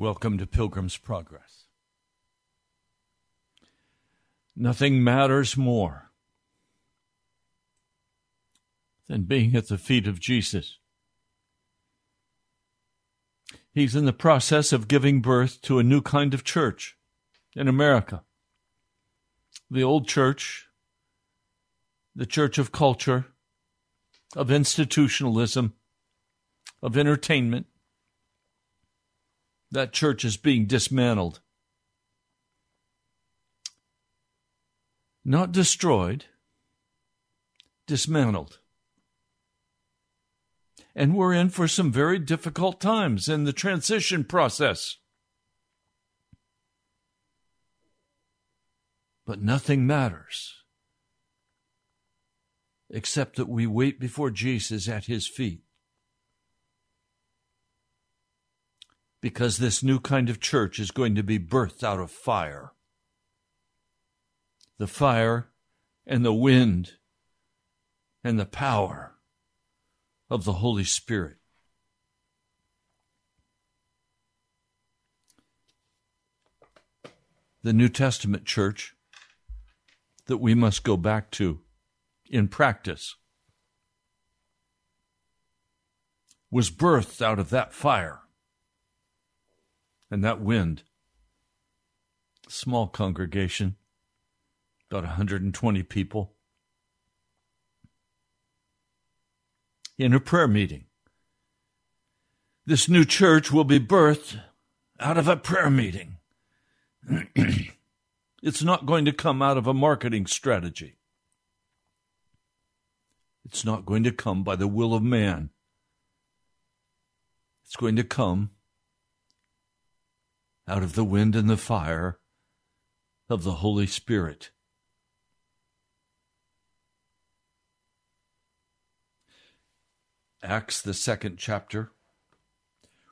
Welcome to Pilgrim's Progress. Nothing matters more than being at the feet of Jesus. He's in the process of giving birth to a new kind of church in America. The old church, the church of culture, of institutionalism, of entertainment, that church is being dismantled. Not destroyed, dismantled. And we're in for some very difficult times in the transition process. But nothing matters except that we wait before Jesus at his feet. Because this new kind of church is going to be birthed out of fire. The fire and the wind and the power of the Holy Spirit. The New Testament church that we must go back to in practice was birthed out of that fire and that wind. Small congregation, about 120 people. In a prayer meeting. This new church will be birthed out of a prayer meeting. it's not going to come out of a marketing strategy. It's not going to come by the will of man. It's going to come out of the wind and the fire of the Holy Spirit. Acts, the second chapter.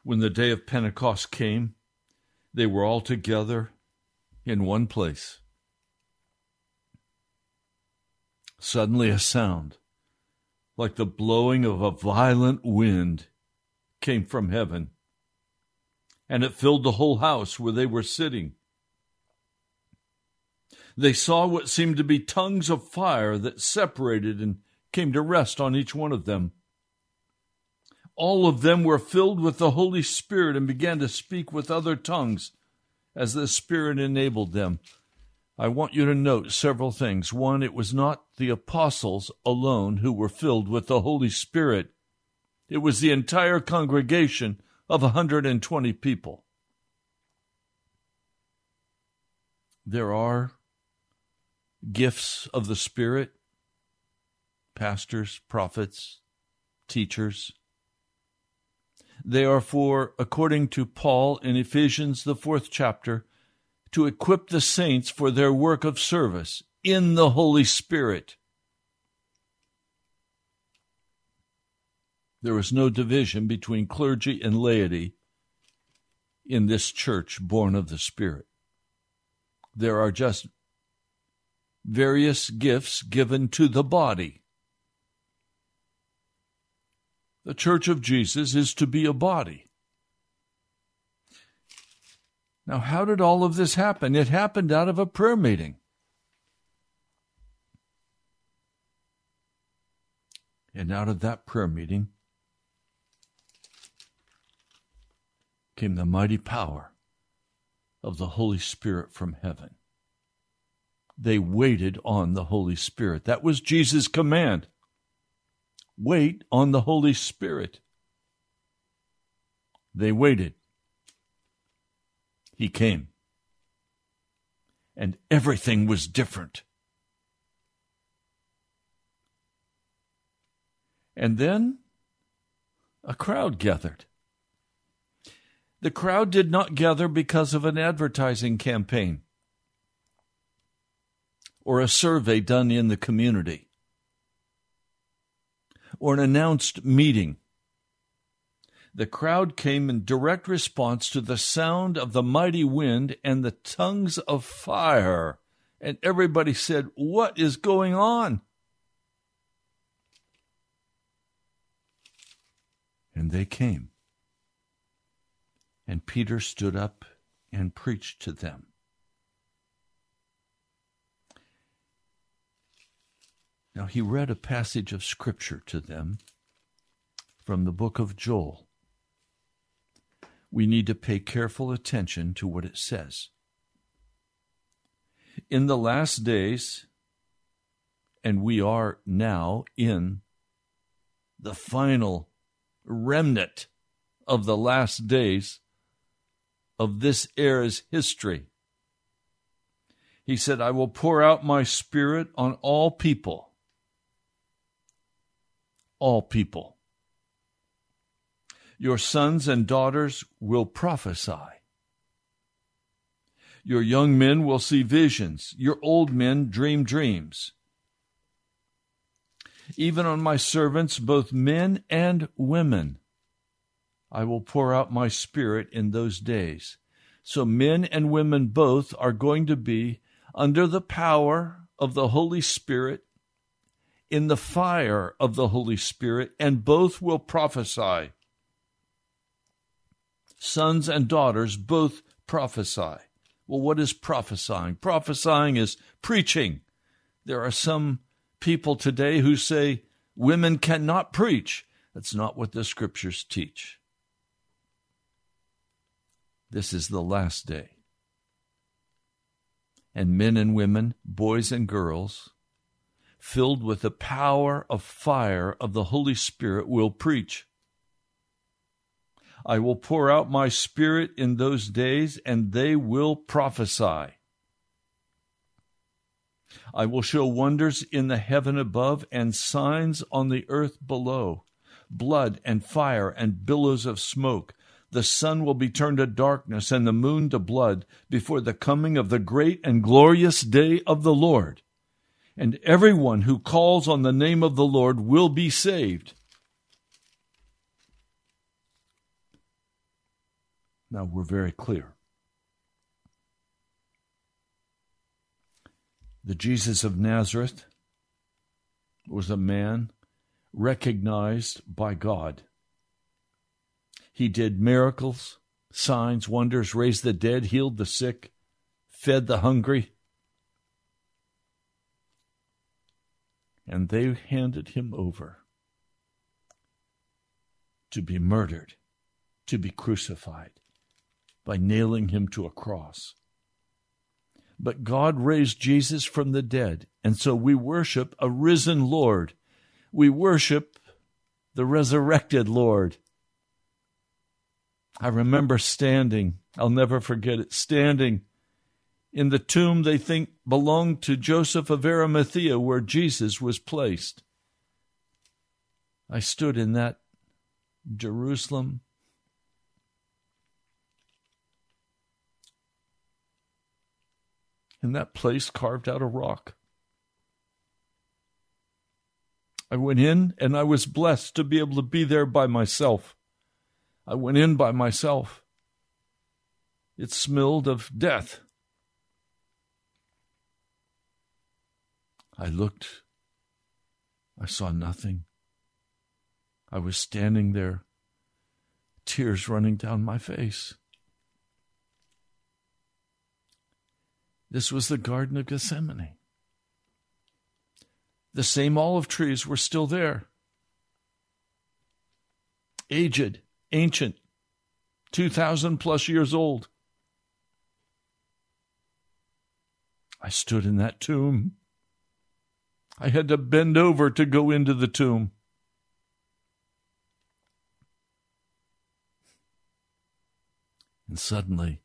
When the day of Pentecost came, they were all together in one place. Suddenly, a sound, like the blowing of a violent wind, came from heaven and it filled the whole house where they were sitting. They saw what seemed to be tongues of fire that separated and came to rest on each one of them. All of them were filled with the Holy Spirit and began to speak with other tongues as the Spirit enabled them. I want you to note several things. One, it was not the apostles alone who were filled with the Holy Spirit. It was the entire congregation of 120 people. There are gifts of the Spirit, pastors, prophets, teachers. They are for, according to Paul in Ephesians, the fourth chapter, to equip the saints for their work of service in the Holy Spirit. There is no division between clergy and laity in this church born of the Spirit. There are just various gifts given to the body. The church of Jesus is to be a body. Now, how did all of this happen? It happened out of a prayer meeting. And out of that prayer meeting, came the mighty power of the Holy Spirit from heaven. They waited on the Holy Spirit. That was Jesus' command. Wait on the Holy Spirit. They waited. He came. And everything was different. And then a crowd gathered. The crowd did not gather because of an advertising campaign or a survey done in the community or an announced meeting. The crowd came in direct response to the sound of the mighty wind and the tongues of fire. And everybody said, What is going on? And they came And Peter stood up and preached to them. Now he read a passage of Scripture to them from the book of Joel. We need to pay careful attention to what it says. In the last days, and we are now in the final remnant of the last days of this era's history. He said, I will pour out my spirit on all people. All people. Your sons and daughters will prophesy. Your young men will see visions. Your old men dream dreams even on my servants, both men and women. I will pour out my spirit in those days. So men and women both are going to be under the power of the Holy Spirit, in the fire of the Holy Spirit, and both will prophesy. Sons and daughters both prophesy. Well, what is prophesying? Prophesying is preaching. There are some people today who say women cannot preach. That's not what the scriptures teach. This is the last day. And men and women, boys and girls, filled with the power of fire of the Holy Spirit, will preach. I will pour out my spirit in those days, and they will prophesy. I will show wonders in the heaven above and signs on the earth below blood and fire and billows of smoke. The sun will be turned to darkness and the moon to blood before the coming of the great and glorious day of the Lord. And everyone who calls on the name of the Lord will be saved. Now we're very clear. The Jesus of Nazareth was a man recognized by God. He did miracles, signs, wonders, raised the dead, healed the sick, fed the hungry. And they handed him over to be murdered, to be crucified by nailing him to a cross. But God raised Jesus from the dead, and so we worship a risen Lord. We worship the resurrected Lord. I remember standing, I'll never forget it, standing in the tomb they think belonged to Joseph of Arimathea, where Jesus was placed. I stood in that Jerusalem in that place carved out of rock. I went in and I was blessed to be able to be there by myself. I went in by myself. It smelled of death. I looked. I saw nothing. I was standing there, tears running down my face. This was the Garden of Gethsemane. The same olive trees were still there. Aged, ancient, 2,000 plus years old. I stood in that tomb. I had to bend over to go into the tomb. And suddenly,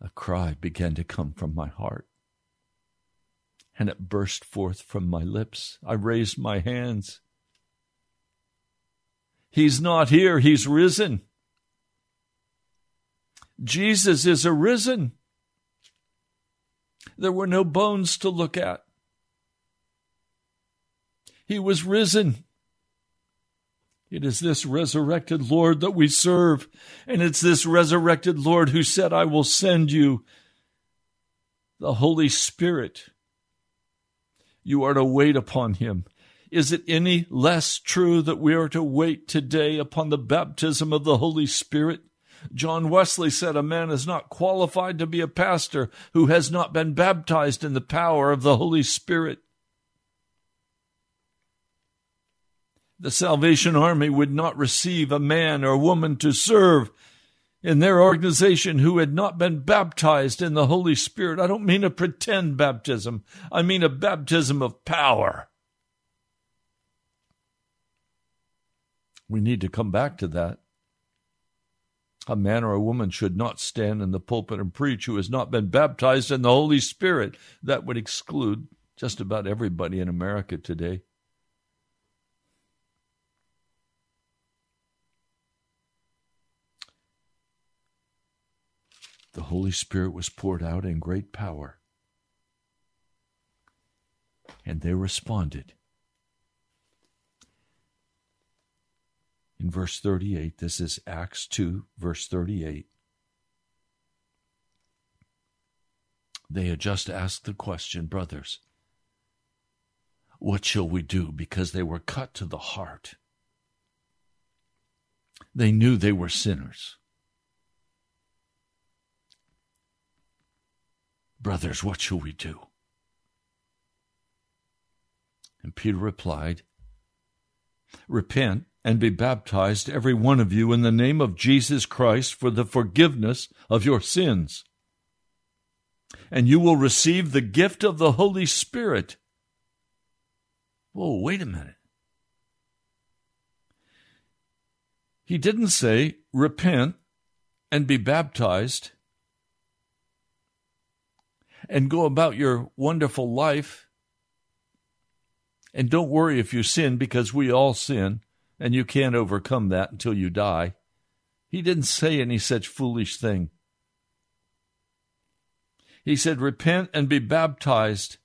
a cry began to come from my heart, and it burst forth from my lips. I raised my hands. He's not here, he's risen. Jesus is arisen. There were no bones to look at. He was risen. It is this resurrected Lord that we serve. And it's this resurrected Lord who said, I will send you the Holy Spirit. You are to wait upon him. Is it any less true that we are to wait today upon the baptism of the Holy Spirit? John Wesley said a man is not qualified to be a pastor who has not been baptized in the power of the Holy Spirit. The Salvation Army would not receive a man or woman to serve in their organization who had not been baptized in the Holy Spirit. I don't mean a pretend baptism, I mean a baptism of power. We need to come back to that. A man or a woman should not stand in the pulpit and preach who has not been baptized in the Holy Spirit. That would exclude just about everybody in America today. the Holy Spirit was poured out in great power. And they responded. In verse 38, this is Acts 2, verse 38. They had just asked the question, brothers, what shall we do? Because they were cut to the heart. They knew they were sinners. Brothers, what shall we do? And Peter replied, Repent and be baptized, every one of you, in the name of Jesus Christ for the forgiveness of your sins. And you will receive the gift of the Holy Spirit. Whoa, wait a minute. He didn't say, Repent and be baptized and go about your wonderful life. And don't worry if you sin because we all sin and you can't overcome that until you die. He didn't say any such foolish thing. He said, Repent and be baptized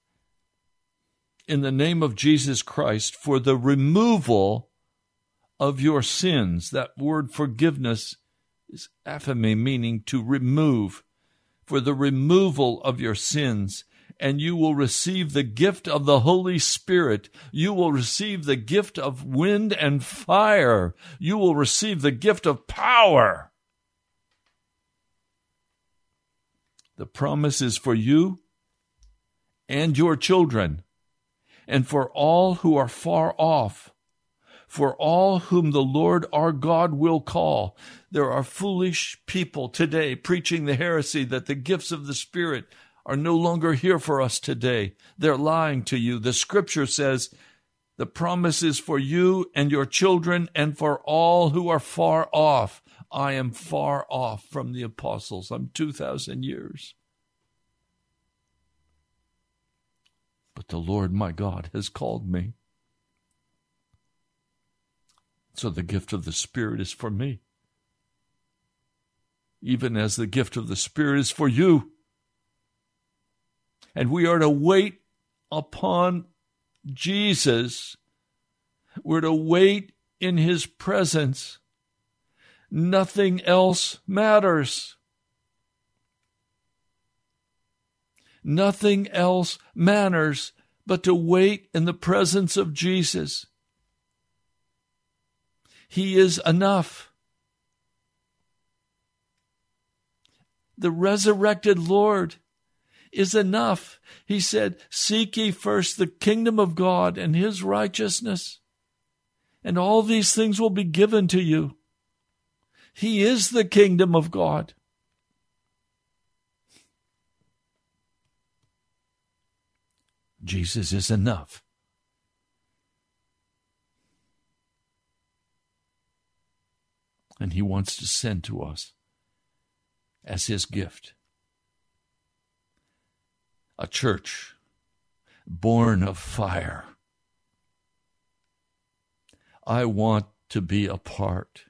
in the name of Jesus Christ for the removal of your sins. That word forgiveness is aphiemi, meaning to remove for the removal of your sins, and you will receive the gift of the Holy Spirit. You will receive the gift of wind and fire. You will receive the gift of power. The promise is for you and your children, and for all who are far off for all whom the Lord our God will call. There are foolish people today preaching the heresy that the gifts of the Spirit are no longer here for us today. They're lying to you. The scripture says, the promise is for you and your children and for all who are far off. I am far off from the apostles. I'm 2,000 years. But the Lord my God has called me. So the gift of the Spirit is for me, even as the gift of the Spirit is for you. And we are to wait upon Jesus. We're to wait in his presence. Nothing else matters. Nothing else matters but to wait in the presence of Jesus. He is enough. The resurrected Lord is enough. He said, Seek ye first the kingdom of God and his righteousness, and all these things will be given to you. He is the kingdom of God. Jesus is enough. and He wants to send to us as His gift. A church born of fire. I want to be a part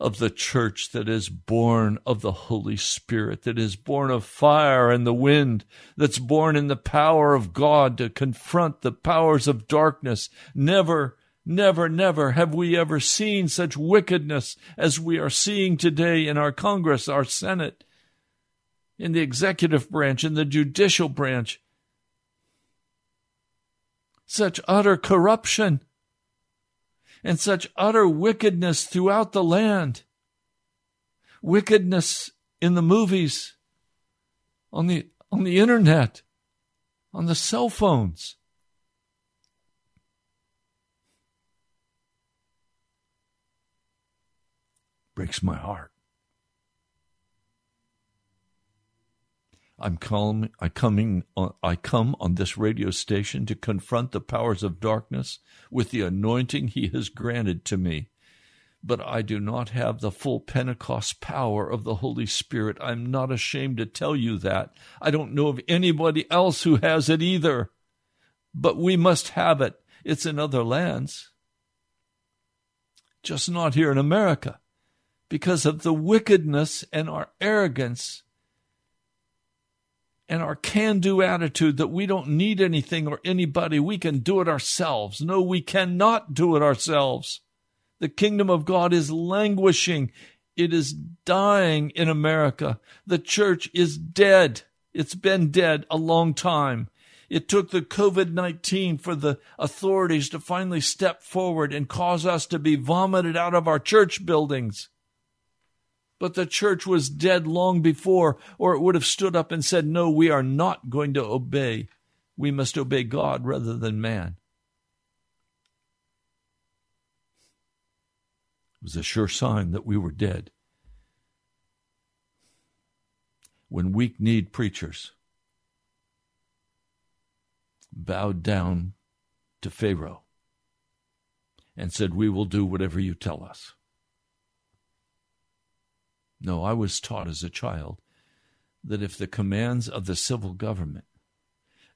of the church that is born of the Holy Spirit, that is born of fire and the wind, that's born in the power of God to confront the powers of darkness, never Never, never have we ever seen such wickedness as we are seeing today in our Congress, our Senate, in the executive branch, in the judicial branch. Such utter corruption and such utter wickedness throughout the land. wickedness in the movies, on the, on the internet, on the cell phones. Breaks my heart. I'm calm, I coming I come on this radio station to confront the powers of darkness with the anointing he has granted to me. But I do not have the full Pentecost power of the Holy Spirit. I'm not ashamed to tell you that. I don't know of anybody else who has it either. But we must have it. It's in other lands. Just not here in America because of the wickedness and our arrogance and our can do attitude that we don't need anything or anybody. We can do it ourselves. No, we cannot do it ourselves. The kingdom of God is languishing. It is dying in America. The church is dead. It's been dead a long time. It took the COVID 19 for the authorities to finally step forward and cause us to be vomited out of our church buildings. But the church was dead long before, or it would have stood up and said, No, we are not going to obey. We must obey God rather than man. It was a sure sign that we were dead. When weak kneed preachers bowed down to Pharaoh and said, We will do whatever you tell us. No, I was taught as a child that if the commands of the civil government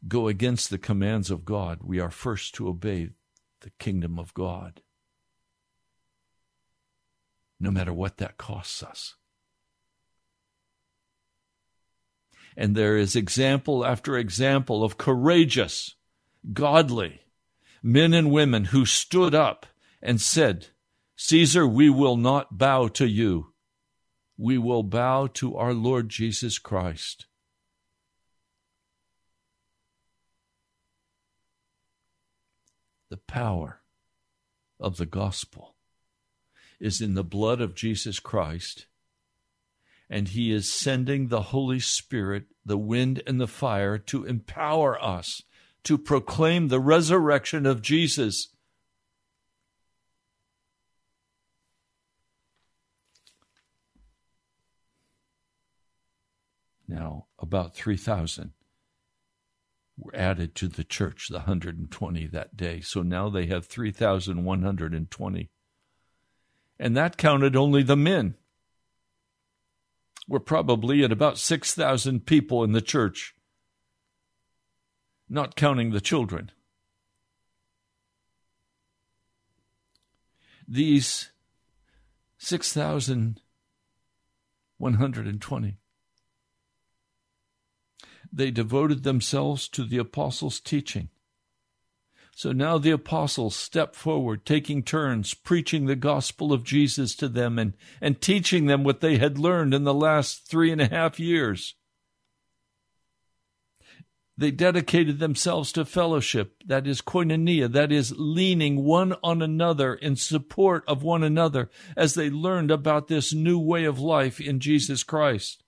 go against the commands of God, we are first to obey the kingdom of God, no matter what that costs us. And there is example after example of courageous, godly men and women who stood up and said, Caesar, we will not bow to you we will bow to our Lord Jesus Christ. The power of the gospel is in the blood of Jesus Christ, and He is sending the Holy Spirit, the wind and the fire, to empower us to proclaim the resurrection of Jesus now about 3,000 were added to the church, the 120 that day. So now they have 3,120. And that counted only the men. We're probably at about 6,000 people in the church, not counting the children. These 6,120 they devoted themselves to the apostles' teaching. So now the apostles step forward, taking turns, preaching the gospel of Jesus to them and, and teaching them what they had learned in the last three and a half years. They dedicated themselves to fellowship, that is koinonia, that is leaning one on another in support of one another as they learned about this new way of life in Jesus Christ.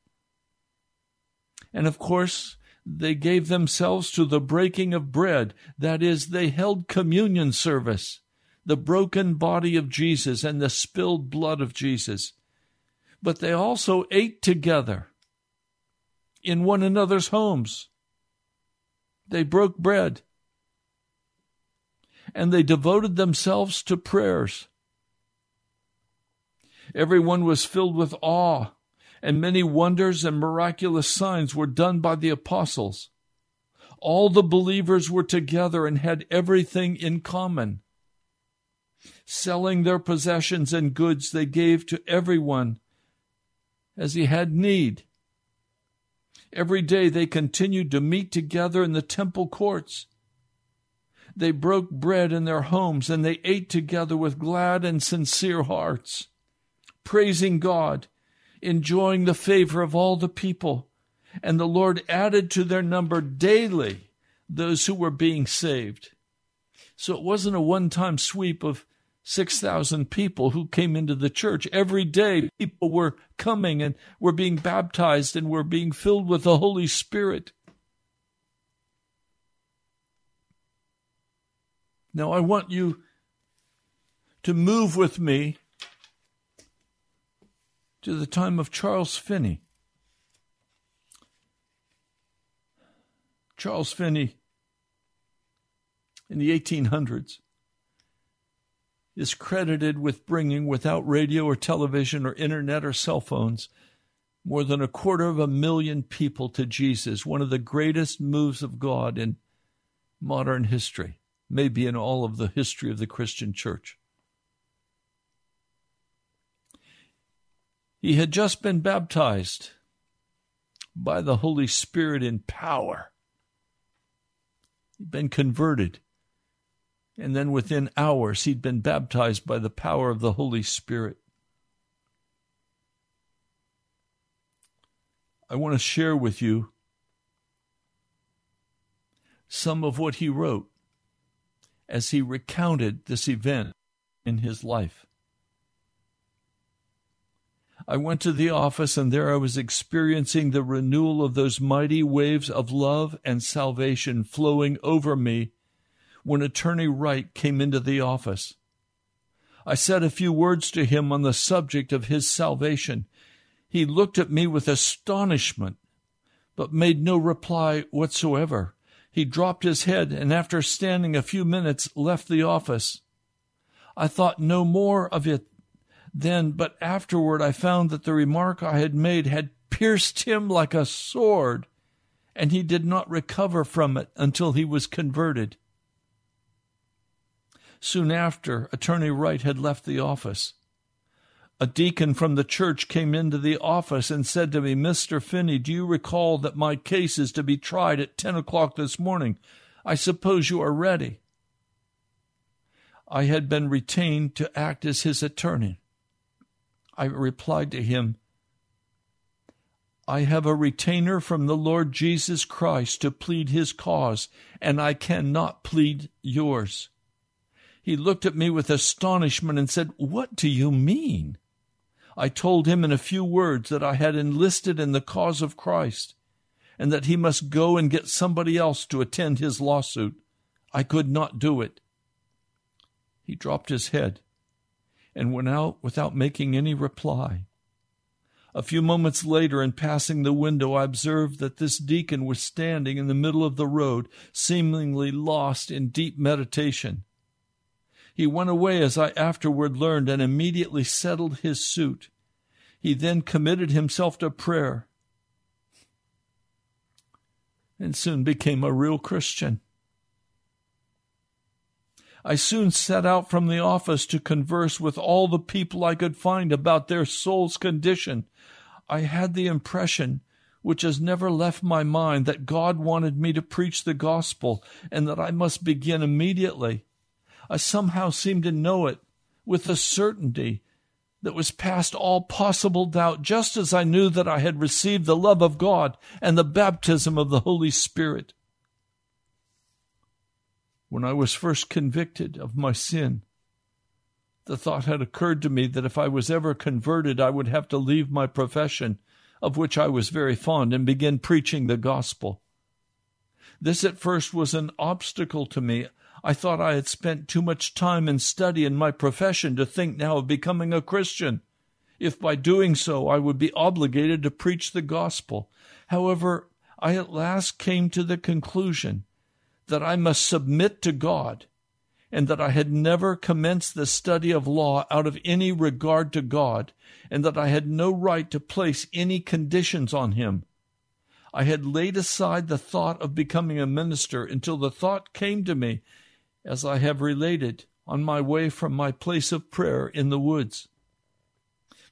And of course, they gave themselves to the breaking of bread. That is, they held communion service, the broken body of Jesus and the spilled blood of Jesus. But they also ate together in one another's homes. They broke bread. And they devoted themselves to prayers. Everyone was filled with awe and many wonders and miraculous signs were done by the apostles. All the believers were together and had everything in common. Selling their possessions and goods, they gave to everyone as he had need. Every day they continued to meet together in the temple courts. They broke bread in their homes and they ate together with glad and sincere hearts, praising God enjoying the favor of all the people. And the Lord added to their number daily those who were being saved. So it wasn't a one time sweep of 6,000 people who came into the church. Every day, people were coming and were being baptized and were being filled with the Holy Spirit. Now, I want you to move with me to the time of Charles Finney. Charles Finney in the 1800s is credited with bringing, without radio or television or internet or cell phones, more than a quarter of a million people to Jesus, one of the greatest moves of God in modern history, maybe in all of the history of the Christian church. He had just been baptized by the Holy Spirit in power. He'd been converted. And then within hours, he'd been baptized by the power of the Holy Spirit. I want to share with you some of what he wrote as he recounted this event in his life. I went to the office, and there I was experiencing the renewal of those mighty waves of love and salvation flowing over me when Attorney Wright came into the office. I said a few words to him on the subject of his salvation. He looked at me with astonishment, but made no reply whatsoever. He dropped his head and, after standing a few minutes, left the office. I thought no more of it then, but afterward I found that the remark I had made had pierced him like a sword, and he did not recover from it until he was converted. Soon after, Attorney Wright had left the office. A deacon from the church came into the office and said to me, Mr. Finney, do you recall that my case is to be tried at ten o'clock this morning? I suppose you are ready. I had been retained to act as his attorney. I replied to him, I have a retainer from the Lord Jesus Christ to plead his cause, and I cannot plead yours. He looked at me with astonishment and said, What do you mean? I told him in a few words that I had enlisted in the cause of Christ and that he must go and get somebody else to attend his lawsuit. I could not do it. He dropped his head and went out without making any reply. A few moments later, in passing the window, I observed that this deacon was standing in the middle of the road, seemingly lost in deep meditation. He went away, as I afterward learned, and immediately settled his suit. He then committed himself to prayer and soon became a real Christian. I soon set out from the office to converse with all the people I could find about their soul's condition. I had the impression, which has never left my mind, that God wanted me to preach the gospel and that I must begin immediately. I somehow seemed to know it with a certainty that was past all possible doubt, just as I knew that I had received the love of God and the baptism of the Holy Spirit. When I was first convicted of my sin, the thought had occurred to me that if I was ever converted, I would have to leave my profession, of which I was very fond, and begin preaching the gospel. This at first was an obstacle to me. I thought I had spent too much time in study in my profession to think now of becoming a Christian, if by doing so I would be obligated to preach the gospel. However, I at last came to the conclusion that I must submit to God and that I had never commenced the study of law out of any regard to God, and that I had no right to place any conditions on him. I had laid aside the thought of becoming a minister until the thought came to me, as I have related, on my way from my place of prayer in the woods.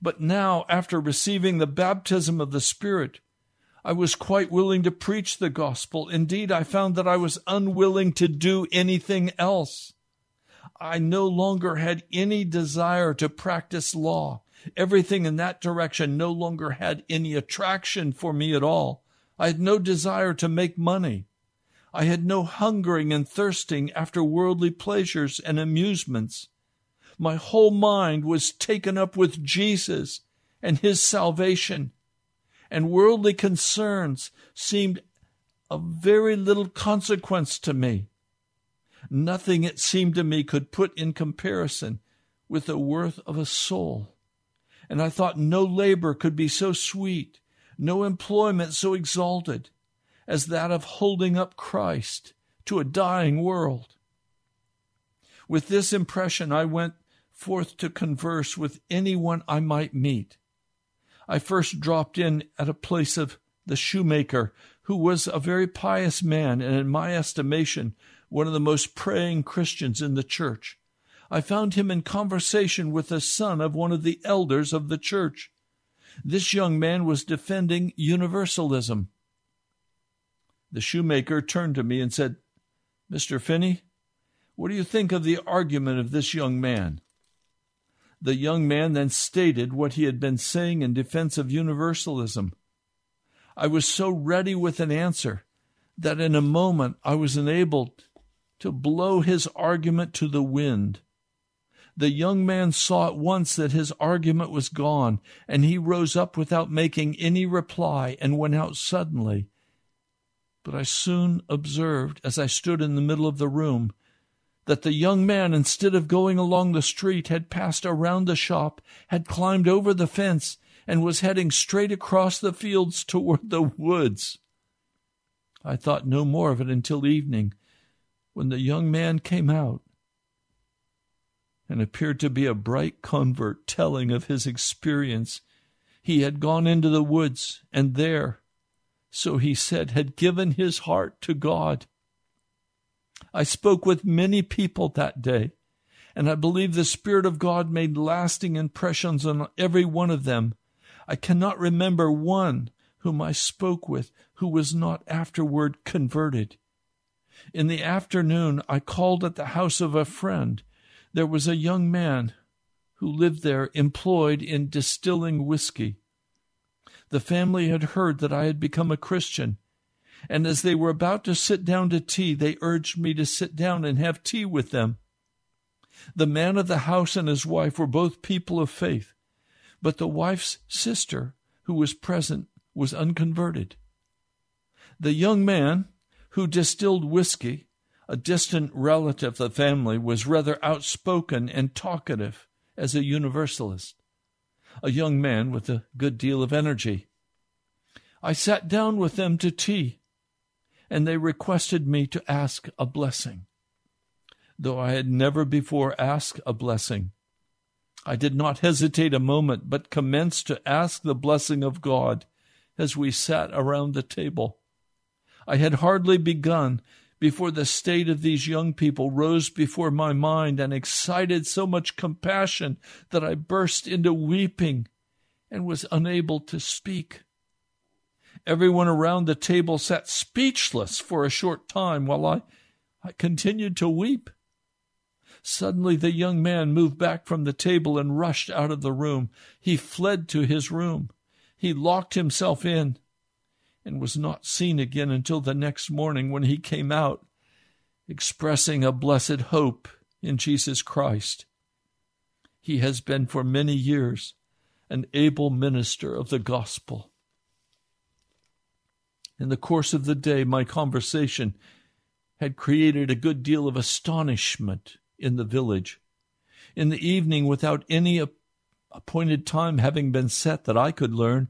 But now, after receiving the baptism of the Spirit, I was quite willing to preach the gospel. Indeed, I found that I was unwilling to do anything else. I no longer had any desire to practice law. Everything in that direction no longer had any attraction for me at all. I had no desire to make money. I had no hungering and thirsting after worldly pleasures and amusements. My whole mind was taken up with Jesus and his salvation, and worldly concerns seemed of very little consequence to me. Nothing, it seemed to me, could put in comparison with the worth of a soul. And I thought no labor could be so sweet, no employment so exalted as that of holding up Christ to a dying world. With this impression, I went forth to converse with anyone I might meet. I first dropped in at a place of the shoemaker, who was a very pious man and, in my estimation, one of the most praying Christians in the church. I found him in conversation with the son of one of the elders of the church. This young man was defending universalism. The shoemaker turned to me and said, Mr. Finney, what do you think of the argument of this young man? The young man then stated what he had been saying in defense of universalism. I was so ready with an answer that in a moment I was enabled to blow his argument to the wind. The young man saw at once that his argument was gone, and he rose up without making any reply and went out suddenly. But I soon observed, as I stood in the middle of the room, that the young man, instead of going along the street, had passed around the shop, had climbed over the fence, and was heading straight across the fields toward the woods. I thought no more of it until evening, when the young man came out and appeared to be a bright convert telling of his experience. He had gone into the woods and there, so he said, had given his heart to God. I spoke with many people that day, and I believe the Spirit of God made lasting impressions on every one of them. I cannot remember one whom I spoke with who was not afterward converted. In the afternoon, I called at the house of a friend. There was a young man who lived there employed in distilling whiskey. The family had heard that I had become a Christian, and as they were about to sit down to tea, they urged me to sit down and have tea with them. The man of the house and his wife were both people of faith, but the wife's sister, who was present, was unconverted. The young man who distilled whiskey, a distant relative of the family, was rather outspoken and talkative as a universalist, a young man with a good deal of energy. I sat down with them to tea, and they requested me to ask a blessing. Though I had never before asked a blessing, I did not hesitate a moment, but commenced to ask the blessing of God as we sat around the table. I had hardly begun before the state of these young people rose before my mind and excited so much compassion that I burst into weeping and was unable to speak. Everyone around the table sat speechless for a short time while I, I continued to weep. Suddenly the young man moved back from the table and rushed out of the room. He fled to his room. He locked himself in and was not seen again until the next morning when he came out, expressing a blessed hope in Jesus Christ. He has been for many years an able minister of the gospel. In the course of the day, my conversation had created a good deal of astonishment in the village. In the evening, without any appointed time having been set that I could learn,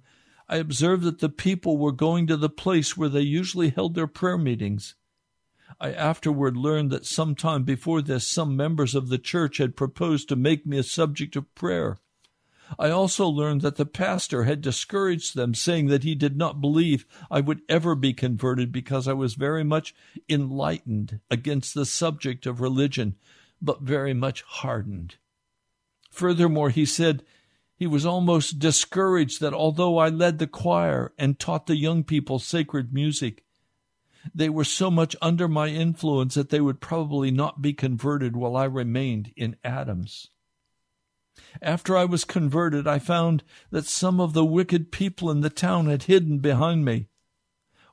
I observed that the people were going to the place where they usually held their prayer meetings. I afterward learned that some time before this, some members of the church had proposed to make me a subject of prayer. I also learned that the pastor had discouraged them, saying that he did not believe I would ever be converted because I was very much enlightened against the subject of religion but very much hardened. Furthermore, he said he was almost discouraged that although I led the choir and taught the young people sacred music, they were so much under my influence that they would probably not be converted while I remained in Adams. After I was converted, I found that some of the wicked people in the town had hidden behind me.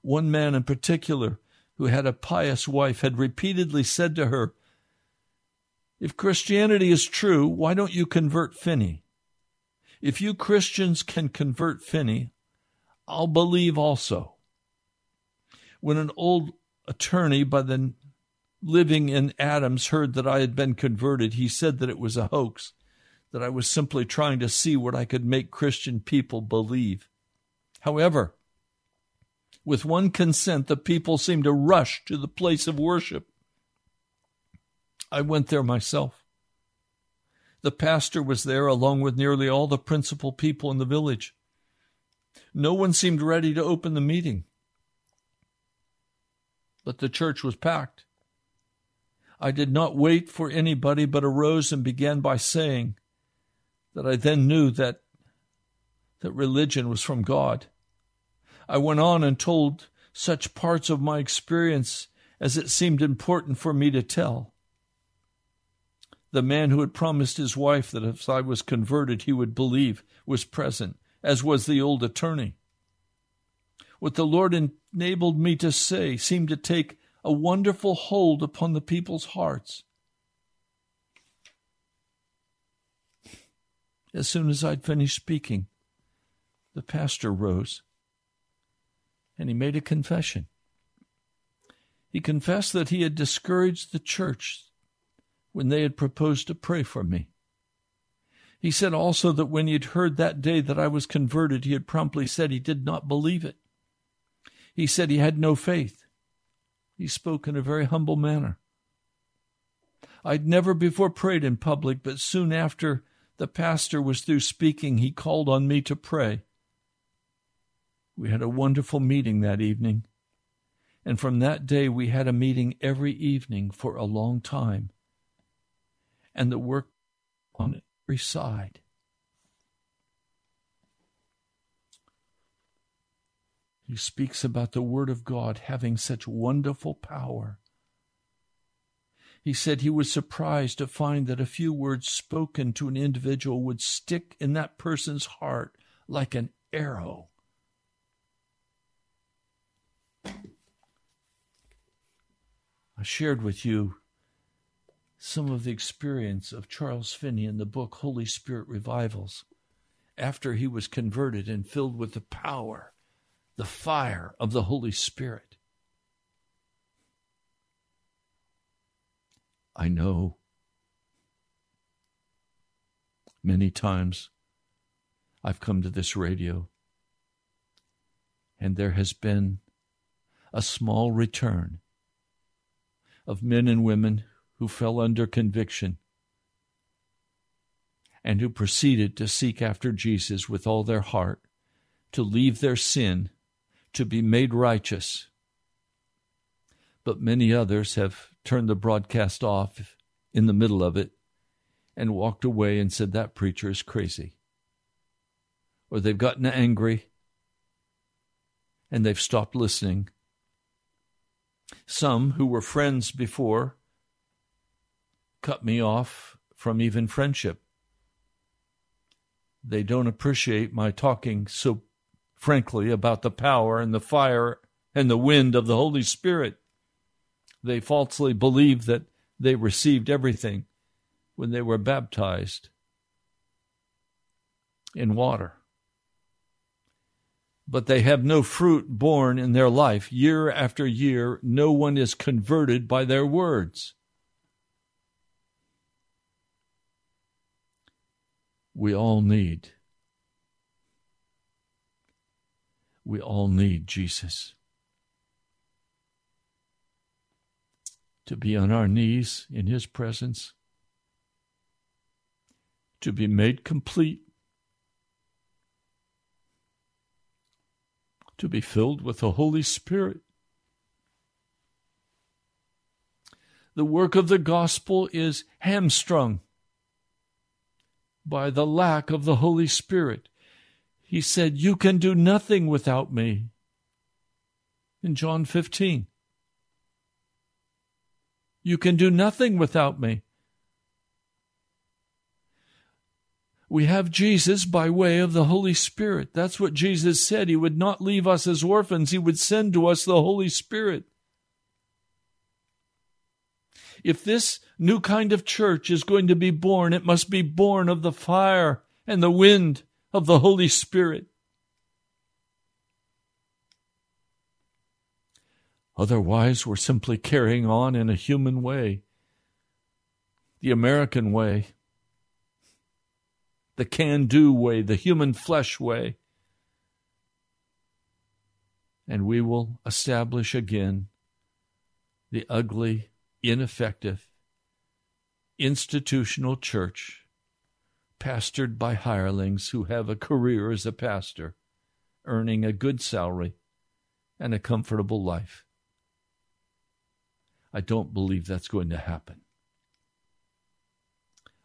One man in particular, who had a pious wife, had repeatedly said to her, If Christianity is true, why don't you convert Finney? If you Christians can convert Finney, I'll believe also. When an old attorney by the living in Adams heard that I had been converted, he said that it was a hoax, that I was simply trying to see what I could make Christian people believe. However, with one consent, the people seemed to rush to the place of worship. I went there myself. The pastor was there along with nearly all the principal people in the village. No one seemed ready to open the meeting. But the church was packed. I did not wait for anybody, but arose and began by saying that I then knew that, that religion was from God. I went on and told such parts of my experience as it seemed important for me to tell the man who had promised his wife that if I was converted he would believe, was present, as was the old attorney. What the Lord enabled me to say seemed to take a wonderful hold upon the people's hearts. As soon as I'd finished speaking, the pastor rose and he made a confession. He confessed that he had discouraged the church when they had proposed to pray for me. He said also that when he had heard that day that I was converted, he had promptly said he did not believe it. He said he had no faith. He spoke in a very humble manner. I'd never before prayed in public, but soon after the pastor was through speaking, he called on me to pray. We had a wonderful meeting that evening, and from that day we had a meeting every evening for a long time and the work on every side. He speaks about the Word of God having such wonderful power. He said he was surprised to find that a few words spoken to an individual would stick in that person's heart like an arrow. I shared with you some of the experience of Charles Finney in the book Holy Spirit Revivals after he was converted and filled with the power, the fire of the Holy Spirit. I know many times I've come to this radio and there has been a small return of men and women who fell under conviction and who proceeded to seek after Jesus with all their heart, to leave their sin, to be made righteous. But many others have turned the broadcast off in the middle of it and walked away and said, That preacher is crazy. Or they've gotten angry and they've stopped listening. Some who were friends before cut me off from even friendship. They don't appreciate my talking so frankly about the power and the fire and the wind of the Holy Spirit. They falsely believe that they received everything when they were baptized in water. But they have no fruit born in their life. Year after year, no one is converted by their words. we all need. We all need Jesus. To be on our knees in His presence, to be made complete, to be filled with the Holy Spirit. The work of the gospel is hamstrung by the lack of the Holy Spirit. He said, You can do nothing without me. In John 15, you can do nothing without me. We have Jesus by way of the Holy Spirit. That's what Jesus said. He would not leave us as orphans, He would send to us the Holy Spirit. If this new kind of church is going to be born, it must be born of the fire and the wind of the Holy Spirit. Otherwise, we're simply carrying on in a human way, the American way, the can do way, the human flesh way. And we will establish again the ugly, ineffective, institutional church pastored by hirelings who have a career as a pastor, earning a good salary and a comfortable life. I don't believe that's going to happen.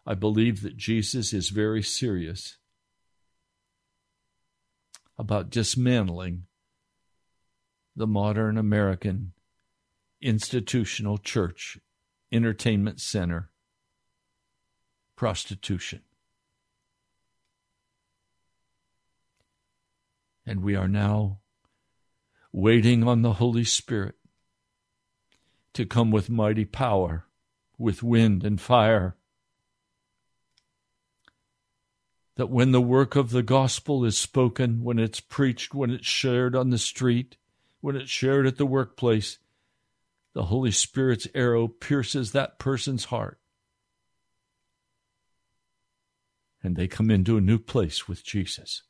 I believe that Jesus is very serious about dismantling the modern American institutional church, entertainment center, prostitution. And we are now waiting on the Holy Spirit to come with mighty power, with wind and fire. That when the work of the gospel is spoken, when it's preached, when it's shared on the street, when it's shared at the workplace, the Holy Spirit's arrow pierces that person's heart. And they come into a new place with Jesus.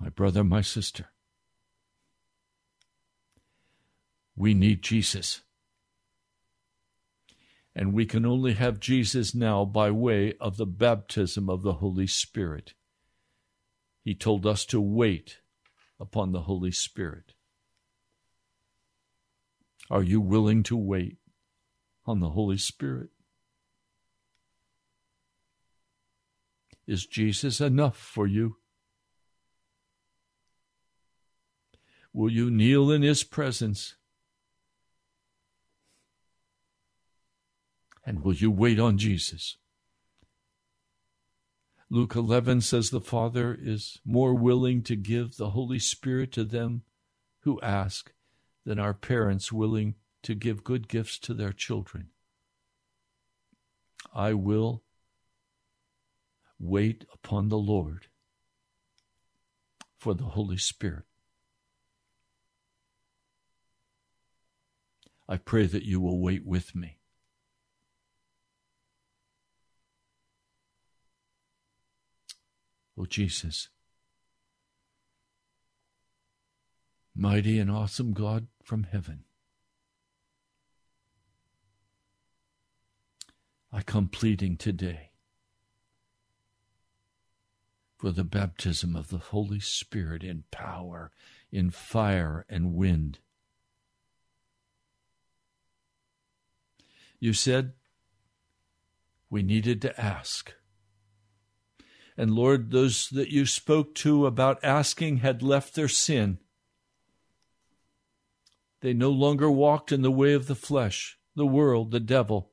My brother, my sister, We need Jesus. And we can only have Jesus now by way of the baptism of the Holy Spirit. He told us to wait upon the Holy Spirit. Are you willing to wait on the Holy Spirit? Is Jesus enough for you? Will you kneel in His presence? And will you wait on Jesus? Luke 11 says the Father is more willing to give the Holy Spirit to them who ask than our parents willing to give good gifts to their children. I will wait upon the Lord for the Holy Spirit. I pray that you will wait with me. Oh, Jesus. Mighty and awesome God from heaven. I come pleading today for the baptism of the Holy Spirit in power, in fire and wind. You said we needed to ask. And Lord, those that you spoke to about asking had left their sin. They no longer walked in the way of the flesh, the world, the devil.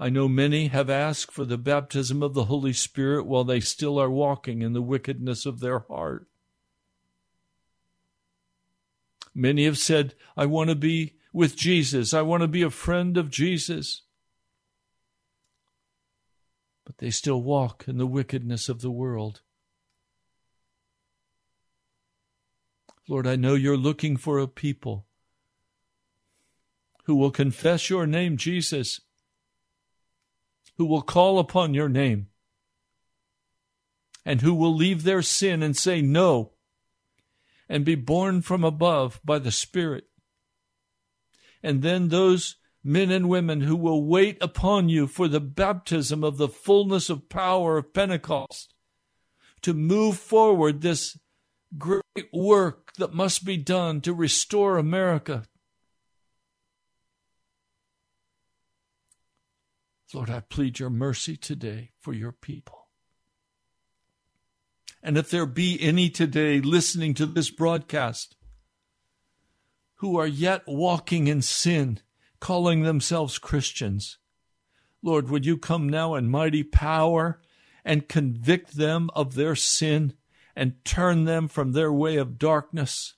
I know many have asked for the baptism of the Holy Spirit while they still are walking in the wickedness of their heart. Many have said, I want to be with Jesus. I want to be a friend of Jesus but they still walk in the wickedness of the world. Lord, I know you're looking for a people who will confess your name, Jesus, who will call upon your name, and who will leave their sin and say no, and be born from above by the Spirit. And then those men and women who will wait upon you for the baptism of the fullness of power of Pentecost to move forward this great work that must be done to restore America. Lord, I plead your mercy today for your people. And if there be any today listening to this broadcast who are yet walking in sin, calling themselves Christians. Lord, would you come now in mighty power and convict them of their sin and turn them from their way of darkness?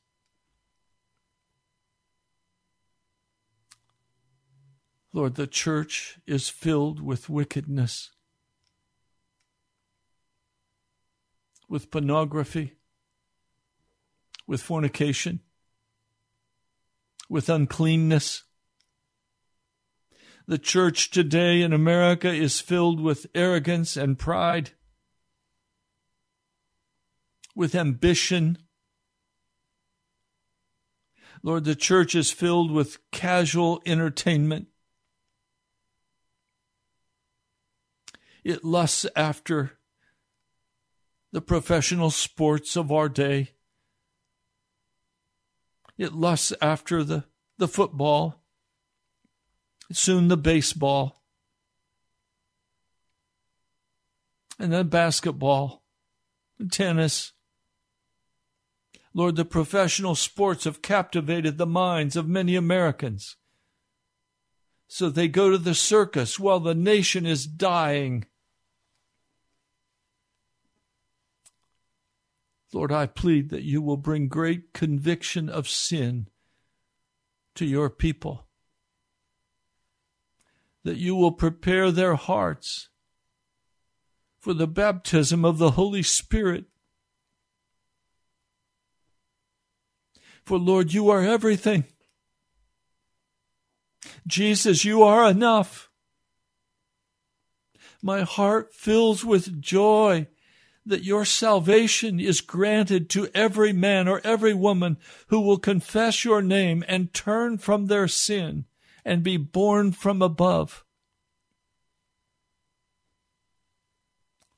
Lord, the church is filled with wickedness, with pornography, with fornication, with uncleanness the church today in America is filled with arrogance and pride, with ambition. Lord, the church is filled with casual entertainment. It lusts after the professional sports of our day. It lusts after the, the football, soon the baseball, and then basketball, tennis. Lord, the professional sports have captivated the minds of many Americans. So they go to the circus while the nation is dying. Lord, I plead that you will bring great conviction of sin to your people, that you will prepare their hearts for the baptism of the Holy Spirit. For Lord, you are everything. Jesus, you are enough. My heart fills with joy that your salvation is granted to every man or every woman who will confess your name and turn from their sin and be born from above.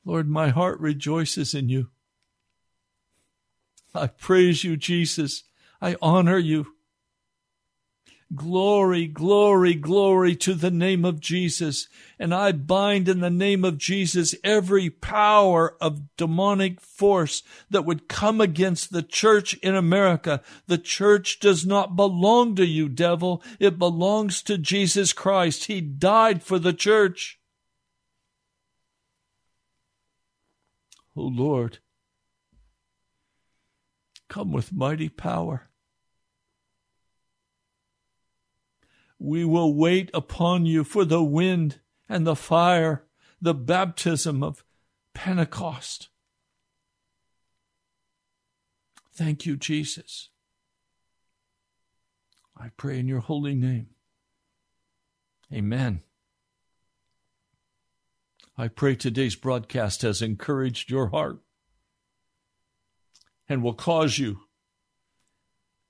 Lord, my heart rejoices in you. I praise you, Jesus. I honor you. Glory, glory, glory to the name of Jesus. And I bind in the name of Jesus every power of demonic force that would come against the church in America. The church does not belong to you, devil. It belongs to Jesus Christ. He died for the church. O oh Lord, come with mighty power. We will wait upon you for the wind and the fire, the baptism of Pentecost. Thank you, Jesus. I pray in your holy name. Amen. I pray today's broadcast has encouraged your heart and will cause you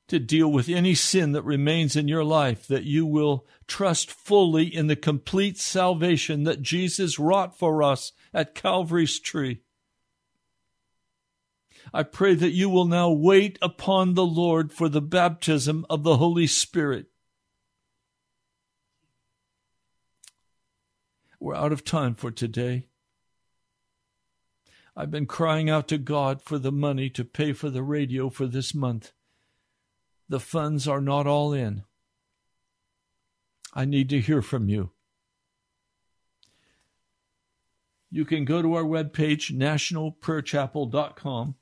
to deal with any sin that remains in your life, that you will trust fully in the complete salvation that Jesus wrought for us at Calvary's tree. I pray that you will now wait upon the Lord for the baptism of the Holy Spirit. We're out of time for today. I've been crying out to God for the money to pay for the radio for this month the funds are not all in. I need to hear from you. You can go to our webpage, nationalprayerchapel.com,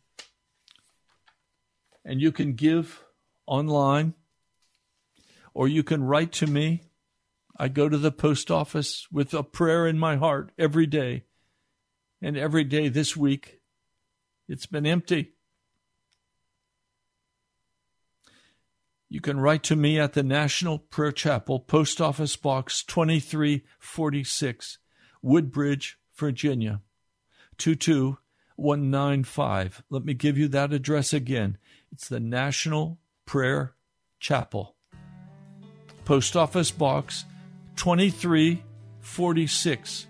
and you can give online, or you can write to me. I go to the post office with a prayer in my heart every day. And every day this week, it's been empty. You can write to me at the National Prayer Chapel, Post Office Box 2346, Woodbridge, Virginia 22195. Let me give you that address again. It's the National Prayer Chapel, Post Office Box 2346,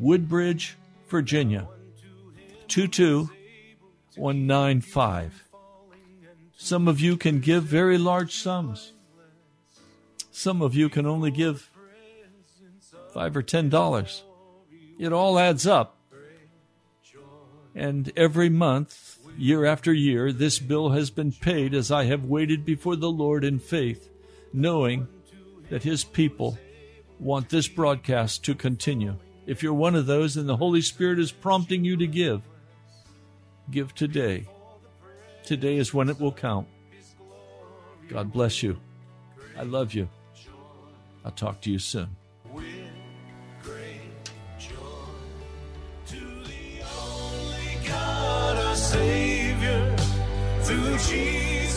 Woodbridge, Virginia 22195. Some of you can give very large sums. Some of you can only give five or ten dollars. It all adds up. And every month, year after year, this bill has been paid as I have waited before the Lord in faith, knowing that His people want this broadcast to continue. If you're one of those and the Holy Spirit is prompting you to give, give today. Today is when it will count. God bless you. I love you. I'll talk to you soon. Savior, through Jesus.